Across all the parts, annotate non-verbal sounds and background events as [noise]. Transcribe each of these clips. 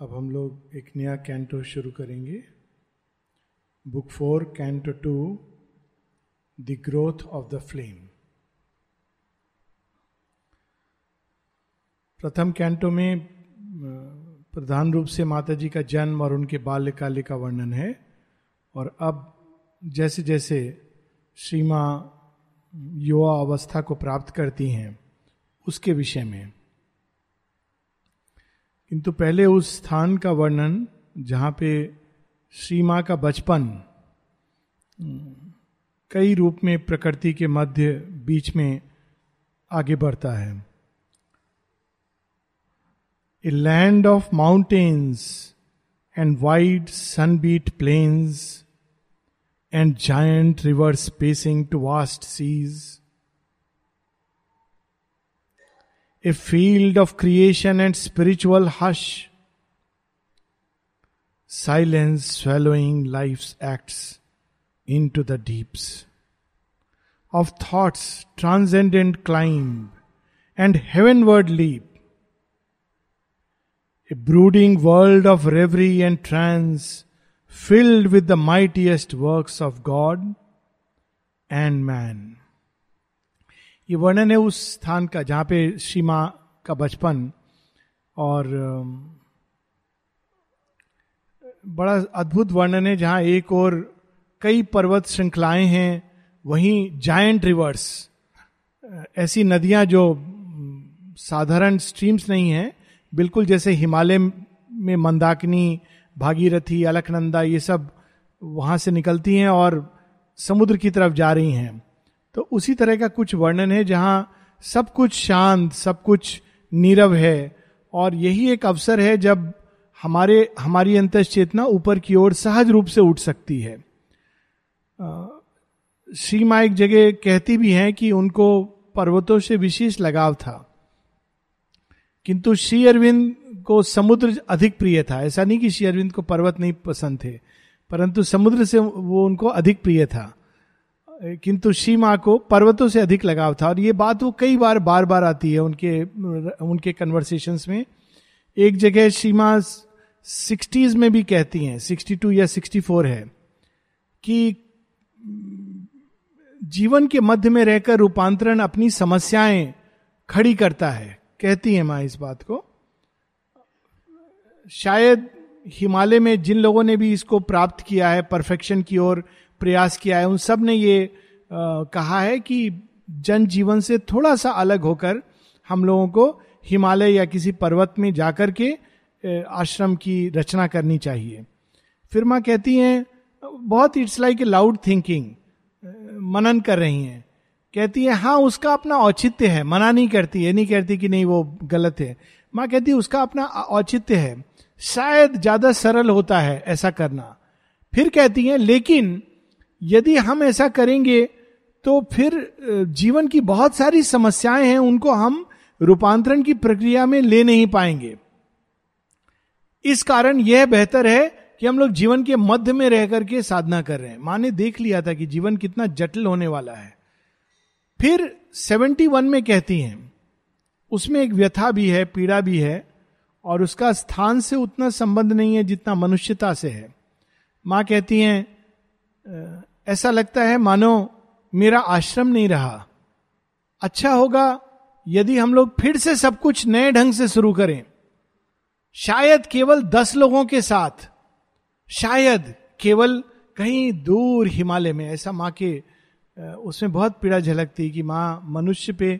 अब हम लोग एक नया कैंटो शुरू करेंगे। Book four canto two the growth of the flame प्रथम कैंटो में प्रधान रूप से माता जी का जन्म और उनके बाल्यकाल का वर्णन है। और अब जैसे जैसे श्रीमा युवा अवस्था को प्राप्त करती हैं, उसके विषय में। किंतु पहले उस स्थान का वर्णन, जहाँ पे श्री माँ का बचपन, कई रूप में प्रकृति के मध्य बीच में आगे बढ़ता है। A land of mountains and wide sunbeat plains and giant river spacing to vast seas a field of creation and spiritual hush. Silence swallowing life's acts into the deeps. Of thoughts transcendent climb and heavenward leap. A brooding world of reverie and trance filled with the mightiest works of God and man. ये वर्णन है उस स्थान का जहाँ पे श्री माँ का बचपन और बड़ा अद्भुत वर्णन है जहाँ एक और कई पर्वत श्रृंखलाएँ हैं, वहीं जायंट रिवर्स ऐसी नदियाँ जो साधारण स्ट्रीम्स नहीं है, बिल्कुल जैसे हिमालय में मंदाकिनी, भागीरथी, अलकनंदा ये सब वहाँ से निकलती हैं और समुद्र की तरफ़ जा रही हैं। तो उसी तरह का कुछ वर्णन है जहाँ सब कुछ शांत, सब कुछ नीरव है। और यही एक अवसर है जब हमारे, हमारी अंत चेतना ऊपर की ओर सहज रूप से उठ सकती है। श्री माँ एक जगह कहती भी हैं कि उनको पर्वतों से विशेष लगाव था। किंतु श्री अरविंद को समुद्र अधिक प्रिय था। ऐसा नहीं कि श्री अरविंद को पर्वत नहीं पसंद थे, परंतु समुद्र से वो उनको अधिक प्रिय था। किंतु सीमा को पर्वतों से अधिक लगाव था। और ये बात वो कई बार बार बार आती है उनके उनके कन्वर्सेशन में। एक जगह सीमा सिक्सटीज में भी कहती हैं सिक्सटी टू या सिक्सटी फोर है, कि जीवन के मध्य में रहकर रूपांतरण अपनी समस्याएँ खड़ी करता है। कहती है माँ इस बात को। शायद हिमालय में जिन लोगों ने भी इसको प्राप्त किया है परफेक्शन की ओर प्रयास किया है। उन सबने ये आ, कहा है कि जन जीवन से थोड़ा सा अलग होकर हम लोगों को हिमालय या किसी पर्वत में जाकर के आश्रम की रचना करनी चाहिए। फिर माँ कहती हैं बहुत it's like a loud thinking मनन कर रही हैं। कहती है हाँ उसका अपना औचित्य है। मना नहीं करती है नहीं कहती कि नहीं वो गलत है। माँ कहती है उसका अपना औचित्य है। शायद ज़्यादा सरल होता है ऐसा करना। फिर कहती है लेकिन यदि हम ऐसा करेंगे तो फिर जीवन की बहुत सारी समस्याएँ हैं, उनको हम रूपांतरण की प्रक्रिया में ले नहीं पाएँगे। इस कारण यह बेहतर है कि हम लोग जीवन के मध्य में रह करके साधना कर रहे हैं। माँ ने देख लिया था कि जीवन कितना जटिल होने वाला है। फिर 71 में कहती हैं, उसमें एक व्यथा भी है, पीड़ा भी है, और उसका स्थान से उतना संबंध नहीं है जितना मनुष्यता से है। माँ कहती हैं ऐसा लगता है, मानो मेरा आश्रम नहीं रहा। अच्छा होगा यदि हम लोग फिर से सब कुछ नए ढंग से शुरू करें। शायद केवल दस लोगों के साथ, शायद केवल कहीं दूर हिमालय में, ऐसा माँ के उसमें बहुत पीड़ा झलकती कि माँ मनुष्य पे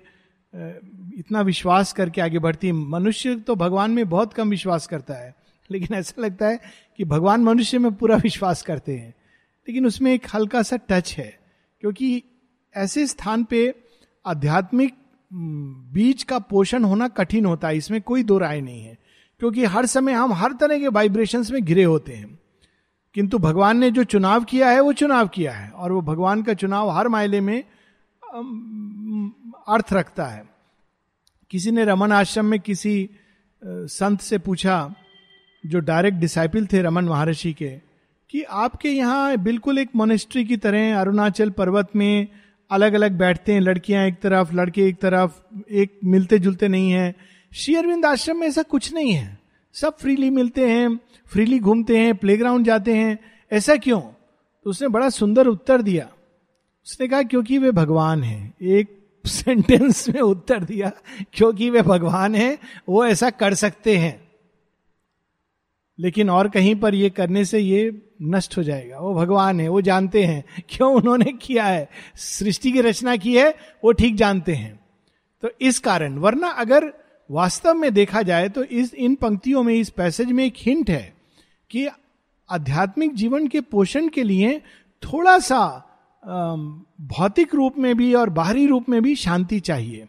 इतना विश्वास करके आगे बढ़ती मनुष्य तो भगवान में बहुत कम विश्वास करता है, लेकिन ऐसा लगता है कि भगवान मनुष्य में पूरा विश्वास करते हैं। लेकिन उसमें एक हल्का सा टच है, क्योंकि ऐसे स्थान पे आध्यात्मिक बीज का पोषण होना कठिन होता है, इसमें कोई दो राय नहीं है, क्योंकि हर समय हम हर तरह के वाइब्रेशंस में घिरे होते हैं। किंतु भगवान ने जो चुनाव किया है, वो चुनाव किया है, और वो भगवान का चुनाव हर मायले में अर्थ रखता है। किसी ने रमन आश्रम में किसी संत से पूछा, जो डायरेक्ट डिसाइपल थे रमन महर्षि के कि आपके यहाँ बिल्कुल एक मोनेस्ट्री की तरह अरुणाचल पर्वत में अलग अलग बैठते हैं, लड़कियाँ एक तरफ़, लड़के एक तरफ़, एक मिलते जुलते नहीं है। अरविंद आश्रम में ऐसा कुछ नहीं है। सब फ्रीली मिलते हैं फ्रीली घूमते हैं प्लेग्राउंड जाते हैं। ऐसा क्यों? तो उसने बड़ा सुंदर उत्तर दिया। उसने कहा, क्योंकि वे भगवान हैं। एक [laughs] सेंटेंस में उत्तर दिया, क्योंकि वे भगवान हैं, वो ऐसा कर सकते हैं। लेकिन और कहीं पर ये करने से ये नष्ट हो जाएगा। वो भगवान है, वो जानते हैं। क्यों उन्होंने किया है? सृष्टि की रचना की है, वो ठीक जानते हैं। तो इस कारण, वरना अगर वास्तव में देखा जाए तो इस, इन पंक्तियों में, इस पैसेज में एक हिंट है कि आध्यात्मिक जीवन के पोषण के लिए थोड़ा सा भौतिक रूप में भी और बाहरी रूप में भी शांति चाहिए।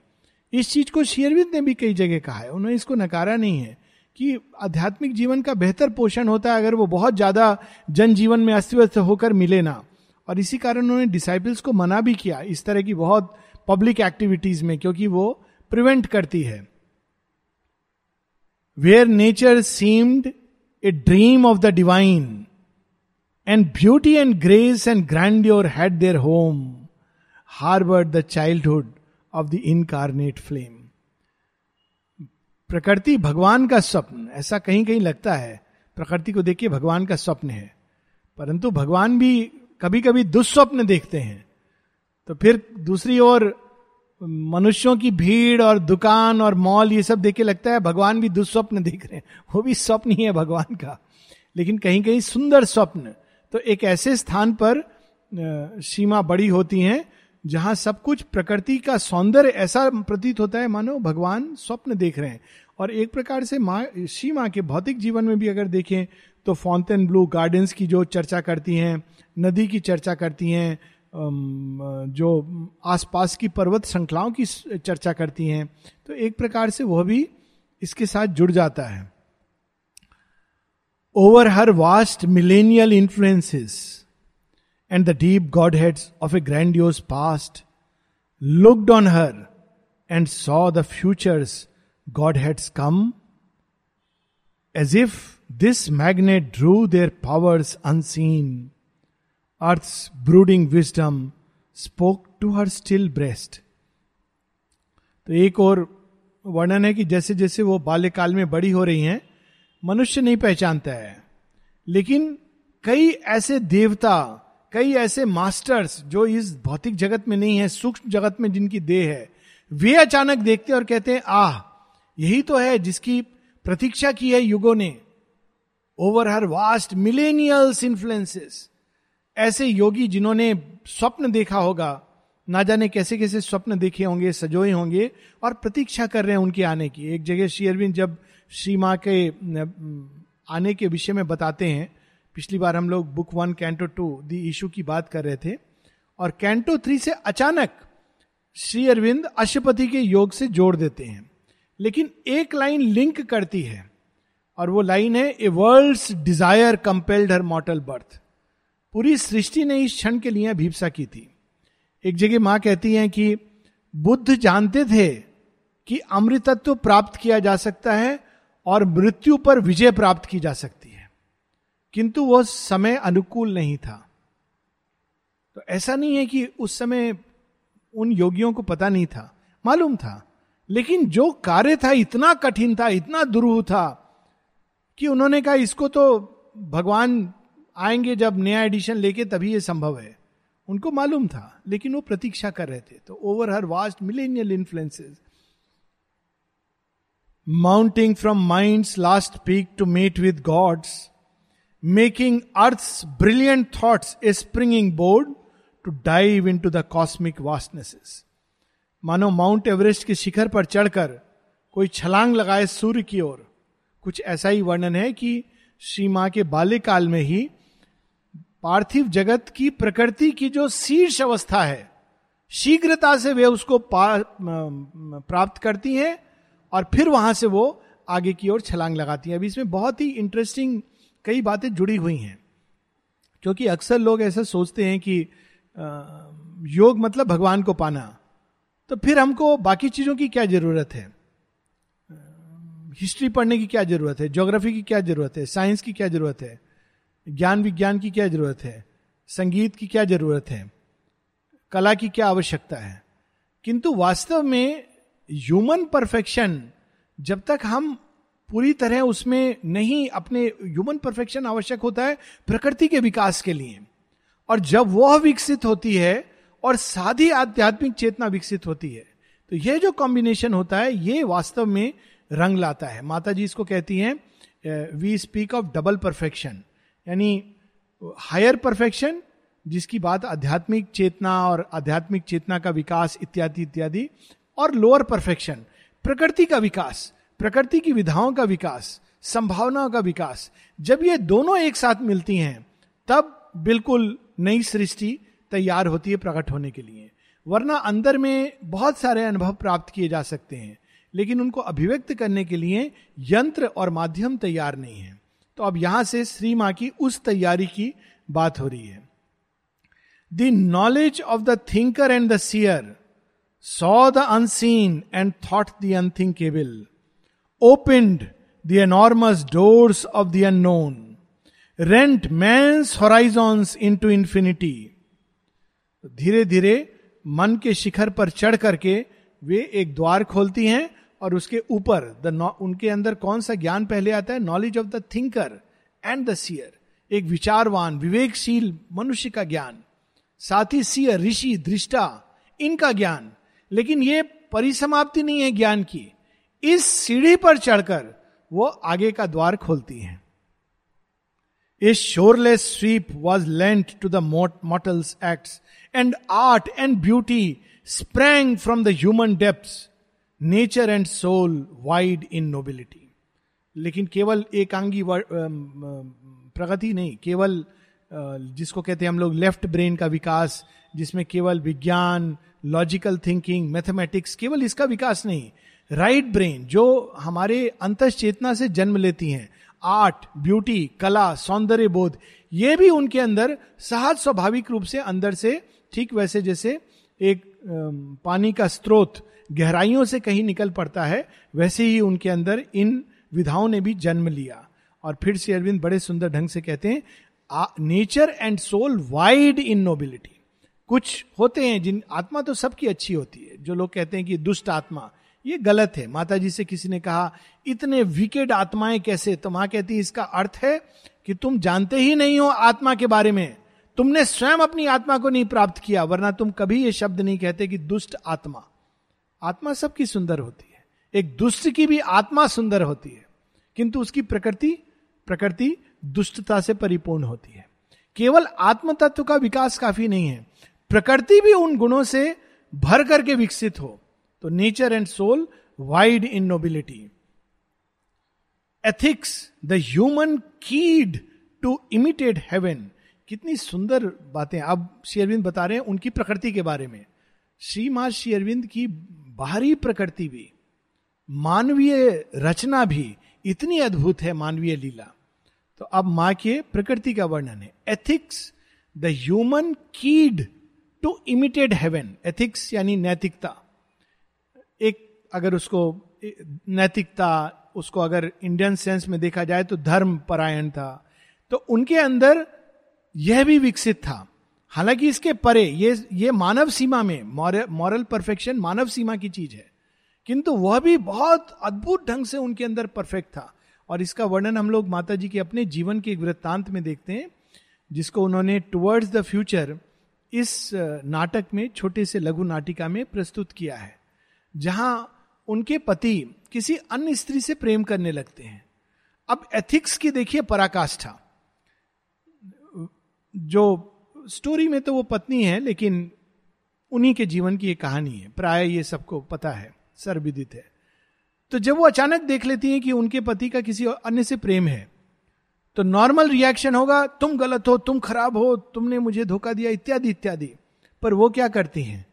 इस चीज़ को शेयरविंद ने भी कई जगह कहा है। उन्होंने इसको नकारा नहीं है। कि आध्यात्मिक जीवन का बेहतर पोषण होता है अगर वो बहुत ज़्यादा जनजीवन में अस्त व्यस्त होकर मिले ना। और इसी कारण उन्होंने डिसाइपल्स को मना भी किया इस तरह की बहुत पब्लिक एक्टिविटीज़ में, क्योंकि वो प्रिवेंट करती है। Where nature seemed a dream of the divine and beauty and grace and grandeur had there home harboured the childhood of the incarnate flame प्रकृति भगवान का स्वप्न, ऐसा कहीं कहीं लगता है, प्रकृति को देखिए भगवान का स्वप्न है। परंतु भगवान भी कभी कभी दुस्वप्न देखते हैं। तो फिर दूसरी ओर, मनुष्यों की भीड़ और दुकान और मॉल, ये सब देख के लगता है भगवान भी दुस्वप्न देख रहे हैं। वो भी स्वप्न ही है भगवान का। लेकिन कहीं कहीं सुंदर स्वप्न। तो एक ऐसे स्थान पर सीमा बड़ी होती हैं जहाँ सब कुछ प्रकृति का सौंदर्य ऐसा प्रतीत होता है, मानो भगवान स्वप्न देख रहे हैं। और एक प्रकार से माँ श्री माँ के भौतिक जीवन में भी अगर देखें तो फाउंटेन ब्लू गार्डन्स की जो चर्चा करती हैं, नदी की चर्चा करती हैं जो आसपास की पर्वत श्रृंखलाओं की चर्चा करती हैं तो एक प्रकार से वह भी इसके साथ जुड़ जाता है। Over her vast millennial influences and the deep Godheads of a grandiose past looked on her and saw the futures Godheads come, as if this magnet drew their powers unseen. Earth's brooding wisdom spoke to her still breast. तो एक और वर्णन है कि जैसे जैसे वो बाल्यकाल में बड़ी हो रही हैं मनुष्य नहीं पहचानता है लेकिन कई ऐसे देवता कई ऐसे मास्टर्स जो इस भौतिक जगत में नहीं है, सूक्ष्म जगत में जिनकी देह है, वे अचानक देखते और कहते हैं, आह, यही तो है जिसकी प्रतीक्षा की है युगों ने over her vast millennials influences ऐसे योगी जिन्होंने स्वप्न देखा होगा, ना जाने कैसे कैसे स्वप्न देखे होंगे, सजोए होंगे और प्रतीक्षा कर रहे हैं उनके आने की। एक जगह श्री अरविंद जब श्री माँ के आने के विषय में बताते हैं पिछली बार हम लोग book one, canto two, the issue की बात कर रहे थे, और कैंटो थ्री से अचानक श्री अरविंद अशुपति के योग से जोड़ देते हैं। लेकिन एक लाइन लिंक करती है, और वो लाइन है, a world desire compelled her mortal birth. पूरी सृष्टि ने इस क्षण के लिए भीपसा की थी। एक जगह माँ कहती हैं कि, बुद्ध जानते थे कि अमृतत्व प्राप्त किया जा सकता है, और मृत्यु पर विजय प्राप्त की जा सकती किंतु वह समय अनुकूल नहीं था। तो ऐसा नहीं है कि उस समय उन योगियों को पता नहीं था। मालूम था। लेकिन जो कार्य था इतना कठिन था, इतना दुरूह था कि उन्होंने कहा, इसको तो भगवान आएँगे जब नया एडिशन लेके तभी ये संभव है। उनको मालूम था, लेकिन वो प्रतीक्षा कर रहे थे। तो over her vast millennial influences mounting from mind last peak to mate with gods making earth brilliant thoughts a springing board to dive into the cosmic vastnesses मानो माउंट एवरेस्ट के शिखर पर चढ़कर कोई छलांग लगाए सूर्य की ओर। कुछ ऐसा ही वर्णन है कि श्री माँ के बाल्यकाल में ही पार्थिव जगत की प्रकृति की जो शीर्ष अवस्था है, शीघ्रता से वे उसको प्राप्त करती हैं और फिर वहाँ से वो आगे की ओर छलांग लगाती हैं। अभी इसमें बहुत ही इंटरेस्टिंग कई बातें जुड़ी हुई हैं। क्योंकि अक्सर लोग ऐसा सोचते हैं कि योग मतलब भगवान को पाना। तो फिर हमको बाकी चीज़ों की क्या ज़रूरत है? हिस्ट्री पढ़ने की क्या ज़रूरत है? ज्योग्राफी की क्या ज़रूरत है? साइंस की क्या ज़रूरत है? ज्ञान विज्ञान की क्या ज़रूरत है? संगीत की क्या ज़रूरत है? कला की क्या आवश्यकता है? किंतु वास्तव में ह्यूमन परफेक्शन जब तक हम पूरी तरह उसमें नहीं, अपने ह्यूमन परफेक्शन आवश्यक होता है प्रकृति के विकास के लिए। और जब वह विकसित होती है और साधी आध्यात्मिक चेतना विकसित होती है तो यह जो कॉम्बिनेशन होता है, ये वास्तव में रंग लाता है। माता जी इसको कहती हैं we speak of double perfection यानी हायर परफेक्शन जिसकी बात आध्यात्मिक चेतना और आध्यात्मिक चेतना का विकास इत्यादि इत्यादि, और लोअर परफेक्शन प्रकृति का विकास। प्रकृति की विधाओं का विकास, संभावनाओं का विकास। जब ये दोनों एक साथ मिलती हैं, तब बिल्कुल नई सृष्टि तैयार होती है प्रकट होने के लिए। वरना अंदर में बहुत सारे अनुभव प्राप्त किए जा सकते हैं, लेकिन उनको अभिव्यक्त करने के लिए यंत्र और माध्यम तैयार नहीं है। तो अब यहाँ से श्री माँ की उस तैयारी की बात हो रही है। The knowledge of the thinker and the seer saw the unseen and thought the unthinkable the enormous doors of the unknown rent man's horizons into infinity धीरे धीरे मन के शिखर पर चढ़ करके वे एक द्वार खोलती हैं और उसके ऊपर द उनके अंदर कौन सा ज्ञान पहले आता है? Knowledge of the thinker and the seer एक विचारवान, विवेकशील मनुष्य का ज्ञान। साथ ही सियर ऋषि, दृष्टा, इनका ज्ञान। लेकिन ये परिसमाप्ति नहीं है ज्ञान की। इस सीढ़ी पर चढ़कर वो आगे का द्वार खोलती हैं। A shoreless sweep was lent to the mortals act and art and beauty sprang from the human depth nature and soul vied in nobility लेकिन केवल एकांगी प्रगति नहीं, केवल जिसको कहते हैं हम लोग लेफ़्ट ब्रेन का विकास, जिसमें केवल विज्ञान लॉजिकल थिंकिंग मैथमेटिक्स केवल इसका विकास नहीं राइट ब्रेन, जो हमारे अंत चेतना से जन्म लेती हैं, आर्ट, ब्यूटी, कला, सौंदर्य बोध, ये भी उनके अंदर सहज स्वाभाविक रूप से अंदर से, ठीक वैसे जैसे एक पानी का स्रोत गहराइयों से कहीं निकल पड़ता है, वैसे ही उनके अंदर इन विधाओं ने भी जन्म लिया। और फिर से अरविंद बड़े सुंदर ढंग से कहते हैं nature and soul vied in nobility. कुछ होते हैं जिन, आत्मा तो सबकी अच्छी होती है, जो लोग कहते हैं कि दुष्ट आत्मा ये गलत है। माता जी से किसी ने कहा, इतने विकेड आत्माएँ कैसे? तो माँ कहती इसका अर्थ है कि तुम जानते ही नहीं हो आत्मा के बारे में। तुमने स्वयं अपनी आत्मा को नहीं प्राप्त किया, वरना तुम कभी ये शब्द नहीं कहते कि दुष्ट आत्मा। आत्मा सबकी सुंदर होती है। एक दुष्ट की भी आत्मा सुंदर होती है। किंतु उसकी प्रकृति प्रकृति दुष्टता से परिपूर्ण होती है। केवल आत्म तत्व का विकास काफ़ी नहीं है। प्रकृति भी उन गुणों से भर करके विकसित हो। तो nature and soul vied in nobility ethics the human key to imitate heaven कितनी सुंदर बातें अब श्री अरविंद बता रहे हैं उनकी प्रकृति के बारे में। श्री माँ अरविंद की बाहरी प्रकृति भी, मानवीय रचना भी इतनी अद्भुत है मानवीय लीला। तो अब माँ के प्रकृति का वर्णन है। Ethics the human key to imitate heaven ethics यानी नैतिकता। एक अगर उसको नैतिकता, उसको अगर इंडियन सेंस में देखा जाए तो धर्म परायण था। तो उनके अंदर यह भी विकसित था। हालाँकि इसके परे, ये ये मानव सीमा में मॉरल परफेक्शन मानव सीमा की चीज़ है। किंतु वह भी बहुत अद्भुत ढंग से उनके अंदर परफेक्ट था। और इसका वर्णन हम लोग माता जी के अपने जीवन के एक वृत्तांत में देखते हैं, जिसको उन्होंने टुवर्ड्स द फ्यूचर इस नाटक में, छोटे से लघु नाटिका में प्रस्तुत किया है। जहाँ उनके पति किसी अन्य स्त्री से प्रेम करने लगते हैं। अब एथिक्स की देखिए पराकाष्ठा। जो स्टोरी में तो वो पत्नी है, लेकिन उन्हीं के जीवन की एक कहानी है। प्राय ये सबको पता है, सर्वविदित है। तो जब वो अचानक देख लेती है कि उनके पति का किसी अन्य से प्रेम है तो नॉर्मल रिएक्शन होगा, तुम गलत हो, तुम खराब हो, तुमने मुझे धोखा दिया, इत्यादि इत्यादि। पर वो क्या करती हैं?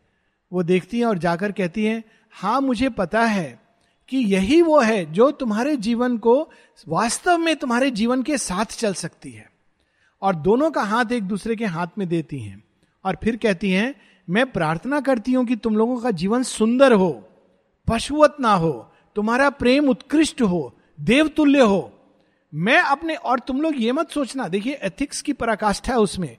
वो देखती हैं और जाकर कहती हैं हाँ, मुझे पता है कि यही वो है जो तुम्हारे जीवन को, वास्तव में तुम्हारे जीवन के साथ चल सकती है। और दोनों का हाथ एक दूसरे के हाथ में देती हैं। और फिर कहती हैं, मैं प्रार्थना करती हूँ कि तुम लोगों का जीवन सुंदर हो, पशुवत ना हो, तुम्हारा प्रेम उत्कृष्ट हो, देवतुल्य हो। मैं अपने, और तुम लोग ये मत सोचना, देखिए एथिक्स की पराकाष्ठा है उसमें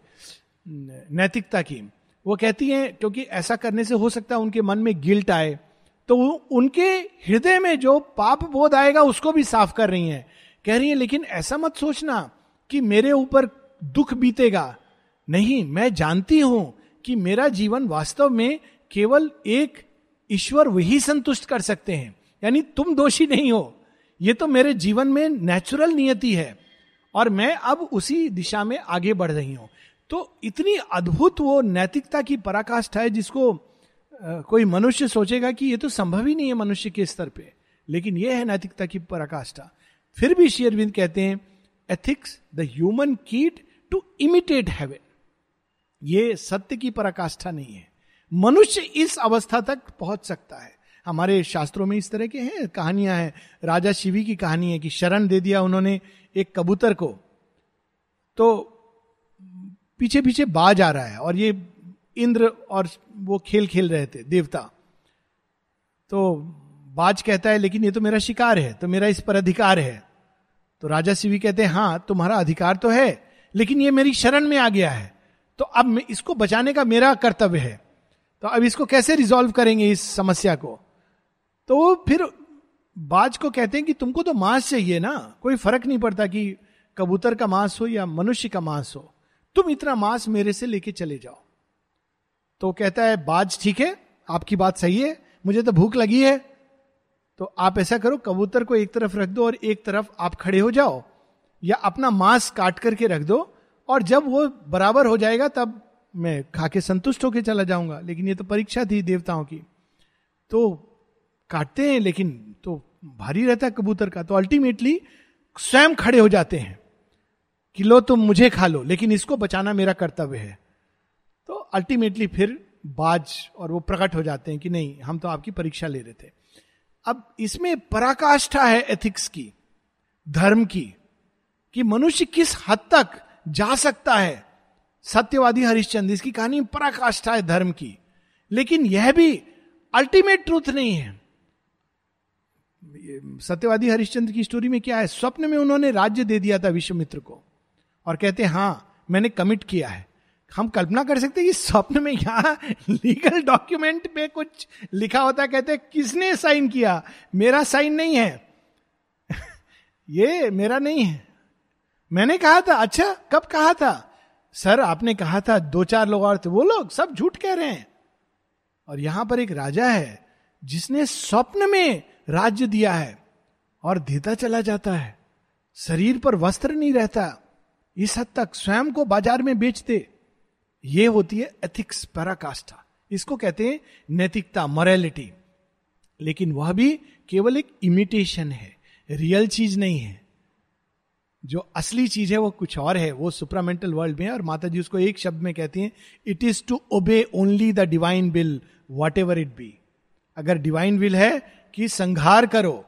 नैतिकता की। वो कहती हैं, क्योंकि ऐसा करने से हो सकता है उनके मन में गिल्ट आए तो उनके हृदय में जो पाप बोध आएगा, उसको भी साफ़ कर रही हैं। कह रही है, लेकिन ऐसा मत सोचना कि मेरे ऊपर दुख बीतेगा। नहीं, मैं जानती हूँ कि मेरा जीवन वास्तव में केवल एक ईश्वर वही संतुष्ट कर सकते हैं। यानी तुम दोषी नहीं हो। ये तो मेरे जीवन में नेचुरल नियति है और मैं अब उसी दिशा में आगे बढ़ रही हूँ। तो इतनी अद्भुत वो नैतिकता की पराकाष्ठा है जिसको कोई मनुष्य सोचेगा कि ये तो संभव ही नहीं है मनुष्य के स्तर पे। लेकिन ये है नैतिकता की पराकाष्ठा। फिर भी शेयरविंद कहते हैं ethics the human kit to imitate heaven ये सत्य की पराकाष्ठा नहीं है। मनुष्य इस अवस्था तक पहुँच सकता है। हमारे शास्त्रों में इस तरह के हैं, कहानियाँ हैं। राजा शिवी की कहानी है कि शरण दे दिया उन्होंने एक कबूतर को। तो पीछे पीछे बाज आ रहा है और ये इंद्र और वो खेल खेल रहे थे, देवता। तो बाज कहता है, लेकिन ये तो मेरा शिकार है तो मेरा इस पर अधिकार है। तो राजा शिवी कहते हैं हाँ तुम्हारा अधिकार तो है, लेकिन ये मेरी शरण में आ गया है। तो अब इसको बचाने का मेरा कर्तव्य है। तो अब इसको कैसे रिजोल्व करेंगे इस समस्या को? तो फिर बाज को कहते हैं कि, तुमको तो मांस चाहिए ना, कोई फ़र्क नहीं पड़ता कि कबूतर का मांस हो या मनुष्य का मांस हो। तुम इतना मांस मेरे से लेके चले जाओ। तो कहता है, बाज ठीक है, आपकी बात सही है, मुझे तो भूख लगी है। तो आप ऐसा करो, कबूतर को एक तरफ़ रख दो और एक तरफ़ आप खड़े हो जाओ, या अपना मांस काट करके रख दो, और जब वो बराबर हो जाएगा, तब मैं खा के संतुष्ट होकर चला जाऊँगा। लेकिन ये तो परीक्षा थी देवताओं की। तो काटते हैं, लेकिन तो भारी रहता है कबूतर का। तो अल्टीमेटली स्वयं खड़े हो जाते हैं कि लो, तुम मुझे खा लो, लेकिन इसको बचाना मेरा कर्तव्य है। तो अल्टीमेटली फिर बाज और वो प्रकट हो जाते हैं कि नहीं, हम तो आपकी परीक्षा ले रहे थे। अब इसमें पराकाष्ठा है एथिक्स की, धर्म की, कि मनुष्य किस हद तक जा सकता है। सत्यवादी हरिश्चंद्र इसकी कहानी पराकाष्ठा है धर्म की। लेकिन यह भी अल्टीमेट ट्रूथ नहीं है। सत्यवादी हरिश्चंद्र की स्टोरी में क्या है? स्वप्न में उन्होंने राज्य दे दिया था विश्वमित्र को। और कहते हैं मैंने कमिट किया है। हम कल्पना कर सकते हैं कि स्वप्न में यहाँ लीगल डॉक्यूमेंट पे कुछ लिखा होता, कहते हैं, किसने साइन किया? मेरा साइन नहीं है। [laughs] ये मेरा नहीं है। मैंने कहा था अच्छा कब कहा था? सर, आपने कहा था दो चार लोग और थे। वो लोग सब झूठ कह रहे हैं। और यहाँ पर एक राजा है, जिसने स्वप्न में राज्य दिया है और देता चला जाता है। शरीर पर वस्त्र नहीं रहता। इस हद तक स्वयं को बाज़ार में बेचते। ये होती है एथिक्स पराकाष्ठा इसको कहते हैं नैतिकता मोरालिटी लेकिन वह भी केवल एक इमिटेशन है रियल चीज़ नहीं है। जो असली चीज़ है वो कुछ और है, वो सुपरामेंटल वर्ल्ड में है और माता जी उसको एक शब्द में कहती हैं it is to obey only the divine will whatever it be अगर डिवाइन विल है कि संघार करो,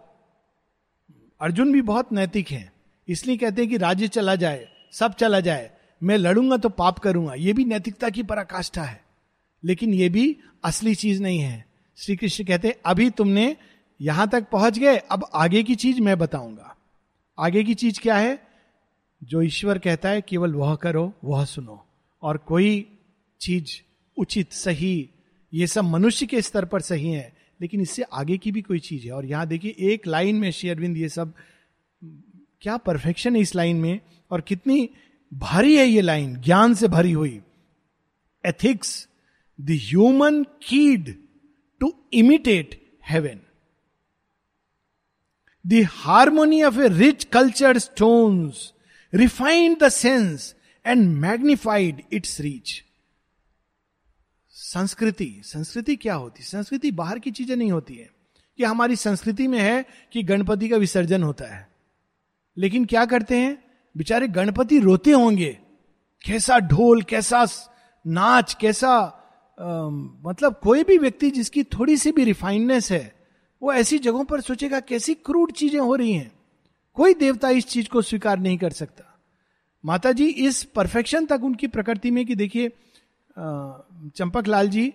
अर्जुन भी बहुत नैतिक हैं, इसलिए कहते हैं कि राज्य चला जाए, सब चला जाए मैं लड़ूँगा तो पाप करूँगा। ये भी नैतिकता की पराकाष्ठा है। लेकिन ये भी असली चीज़ नहीं है। श्री कृष्ण कहते अभी तुमने यहाँ तक पहुँच गए, अब आगे की चीज़ मैं बताऊँगा। आगे की चीज़ क्या है? जो ईश्वर कहता है, केवल वह करो, वह सुनो। और कोई चीज़ उचित, सही, ये सब मनुष्य के स्तर पर सही है, लेकिन इससे आगे की भी कोई चीज़ है। और यहाँ देखिए, एक लाइन में शेयरविंद ये सब, क्या परफेक्शन है इस लाइन में? और कितनी भारी है ये लाइन, ज्ञान से भरी हुई। Ethics the human key to imitate heaven the harmony of a rich culture stones refined the sense and magnified its reach संस्कृति संस्कृति क्या होती? संस्कृति बाहर की चीज़ें नहीं होती है। कि हमारी संस्कृति में है कि गणपति का विसर्जन होता है। लेकिन क्या करते हैं? बेचारे गणपति रोते होंगे। कैसा ढोल कैसा नाच कैसा आ, मतलब कोई भी व्यक्ति जिसकी थोड़ी सी भी रिफाइननेस है वो ऐसी जगहों पर सोचेगा कैसी क्रूड चीज़ें हो रही हैं। कोई देवता इस चीज़ को स्वीकार नहीं कर सकता। माता जी इस परफेक्शन तक उनकी प्रकृति में कि देखिए चंपक लाल जी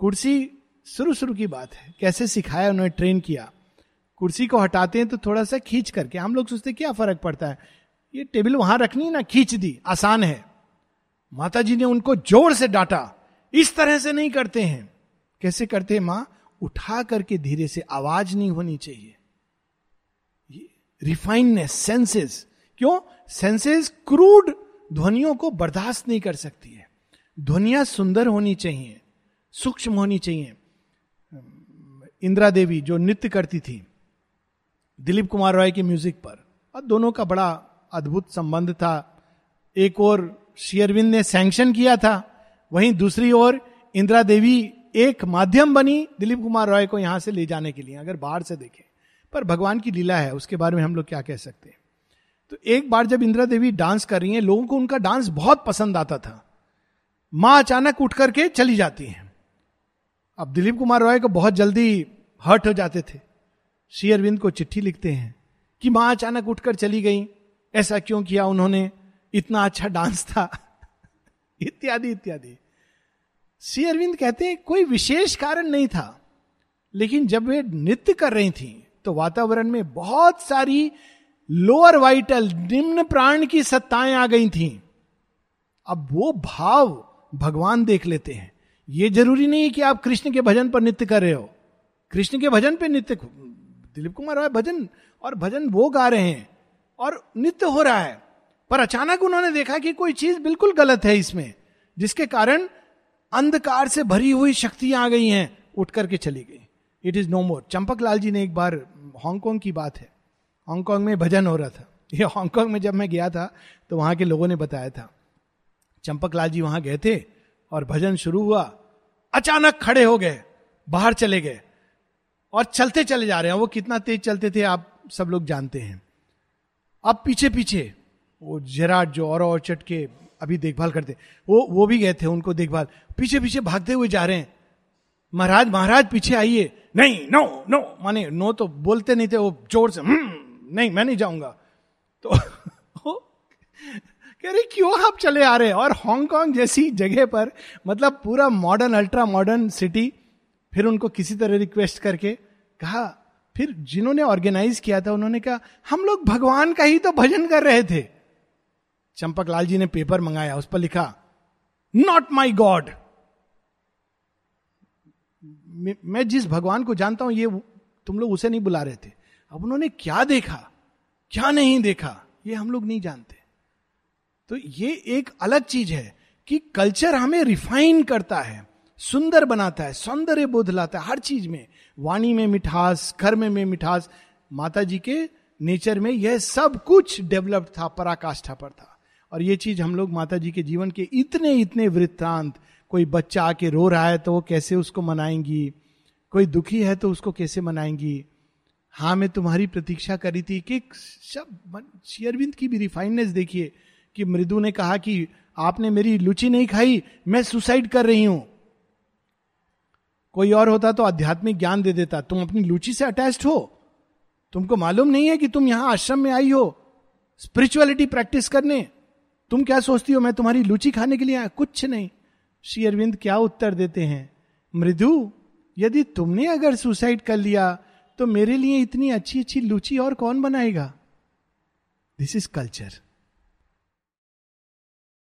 कुर्सी शुरू शुरू की बात है। कैसे सिखाया उन्होंने ट्रेन किया। कुर्सी को हटाते हैं तो थोड़ा सा खींच करके हम लोग सोचते क्या फ़र्क पड़ता है? ये टेबल वहाँ रखनी ना, खींच दी, आसान है। माता जी ने उनको ज़ोर से डांटा, इस तरह से नहीं करते हैं। कैसे करते हैं माँ? उठा करके धीरे से, आवाज़ नहीं होनी चाहिए। रिफाइननेस सेंसेस क्यों? सेंसेस क्रूड ध्वनियों को बर्दाश्त नहीं कर सकती है। ध्वनिया सुंदर होनी चाहिए, सूक्ष्म होनी चाहिए। इंदिरा देवी, जो नृत्य करती थी, दिलीप कुमार रॉय के म्यूज़िक पर। और दोनों का बड़ा अद्भुत संबंध था। एक और शेयरविंद ने सैंक्शन किया था, वहीं दूसरी ओर इंदिरा देवी एक माध्यम बनी दिलीप कुमार रॉय को यहाँ से ले जाने के लिए, अगर बाहर से देखें। पर भगवान की लीला है, उसके बारे में हम लोग क्या कह सकते हैं? तो एक बार जब इंदिरा देवी डांस कर रही हैं, लोगों को उनका डांस बहुत पसंद आता था। माँ अचानक उठ करके चली जाती हैं। अब दिलीप कुमार रॉय को बहुत जल्दी हर्ट हो जाते थे। श्री अरविंद को चिट्ठी लिखते हैं कि माँ अचानक उठकर चली गई। ऐसा क्यों किया उन्होंने? इतना अच्छा डांस था। [laughs] इत्यादि इत्यादि। श्री अरविंद कहते हैं, कोई विशेष कारण नहीं था, लेकिन जब वे नृत्य कर रही थी तो वातावरण में बहुत सारी लोअर वाइटल निम्न प्राण की सत्ताएँ आ गई थी। अब वो भाव भगवान देख लेते हैं। ये ज़रूरी नहीं कि आप कृष्ण के भजन पर नृत्य कर रहे हो। कृष्ण के भजन पे नृत्य, दिलीप कुमार राय भजन और भजन वो गा रहे हैं। और नित्य हो रहा है। पर अचानक उन्होंने देखा कि कोई चीज़ बिल्कुल गलत है इसमें, जिसके कारण अंधकार से भरी हुई शक्तियाँ आ गई हैं, उठ करके चली गई। It is no more Champak Lal ji ने एक बार हांगकांग की बात है। हांगकांग में भजन हो रहा था। [laughs] ये हांगकांग में जब मैं गया था तो वहाँ के लोगों ने बताया था। चंपक लाल जी वहाँ गए थे और भजन शुरू हुआ। अचानक खड़े हो गए, बाहर चले गए और चलते चले जा रहे हैं। वो कितना तेज चलते थे, आप सब लोग जानते हैं। अब पीछे पीछे वो जेराट जो और चट के अभी देखभाल करते वो वो भी गए थे उनको देखभाल। पीछे पीछे भागते हुए जा रहे हैं। महाराज महाराज पीछे आइए। नहीं नो नो माने नो तो बोलते नहीं थे वो ज़ोर से हम्म, नहीं मैं नहीं जाऊँगा। तो कह रहे क्यों आप चले आ रहे और हांगकांग जैसी जगह पर मतलब पूरा मॉडर्न अल्ट्रा मॉडर्न सिटी फिर उनको किसी तरह रिक्वेस्ट करके कहा फिर जिन्होंने ऑर्गेनाइज किया था, उन्होंने कहा, हम लोग भगवान का ही तो भजन कर रहे थे। चंपक लाल जी ने पेपर मंगाया, उस पर लिखा नॉट माई गॉड मैं जिस भगवान को जानता हूँ, ये तुम लोग उसे नहीं बुला रहे थे। अब उन्होंने क्या देखा, क्या नहीं देखा, ये हम लोग नहीं जानते। तो ये एक अलग चीज़ है कि कल्चर हमें रिफाइन करता है। सुंदर बनाता है, सौंदर्य बोध लाता है हर चीज़ में। वाणी में मिठास, कर्म में मिठास। माता जी के नेचर में यह सब कुछ डेवलप्ड था, पराकाष्ठा पर था। और ये चीज़ हम लोग माता जी के जीवन के इतने इतने वृत्तांत, कोई बच्चा आके रो रहा है तो वो कैसे उसको मनाएँगी? कोई दुखी है तो उसको कैसे मनाएँगी? हाँ मैं तुम्हारी प्रतीक्षा करी थी कि सब शेयरविंद की भी रिफाइननेस देखिए कि मृदु ने कहा कि आपने मेरी लुची नहीं खाई, मैं सुसाइड कर रही हूँ। कोई और होता तो आध्यात्मिक ज्ञान दे देता। तुम अपनी लुचि से अटैच हो। तुमको मालूम नहीं है कि तुम यहाँ आश्रम में आई हो स्पिरिचुअलिटी प्रैक्टिस करने। तुम क्या सोचती हो, मैं तुम्हारी लुचि खाने के लिए आया? कुछ नहीं। श्री अरविंद क्या उत्तर देते हैं? मृदु, यदि तुमने अगर सुसाइड कर लिया तो मेरे लिए इतनी अच्छी अच्छी लुचि और कौन बनाएगा? This is culture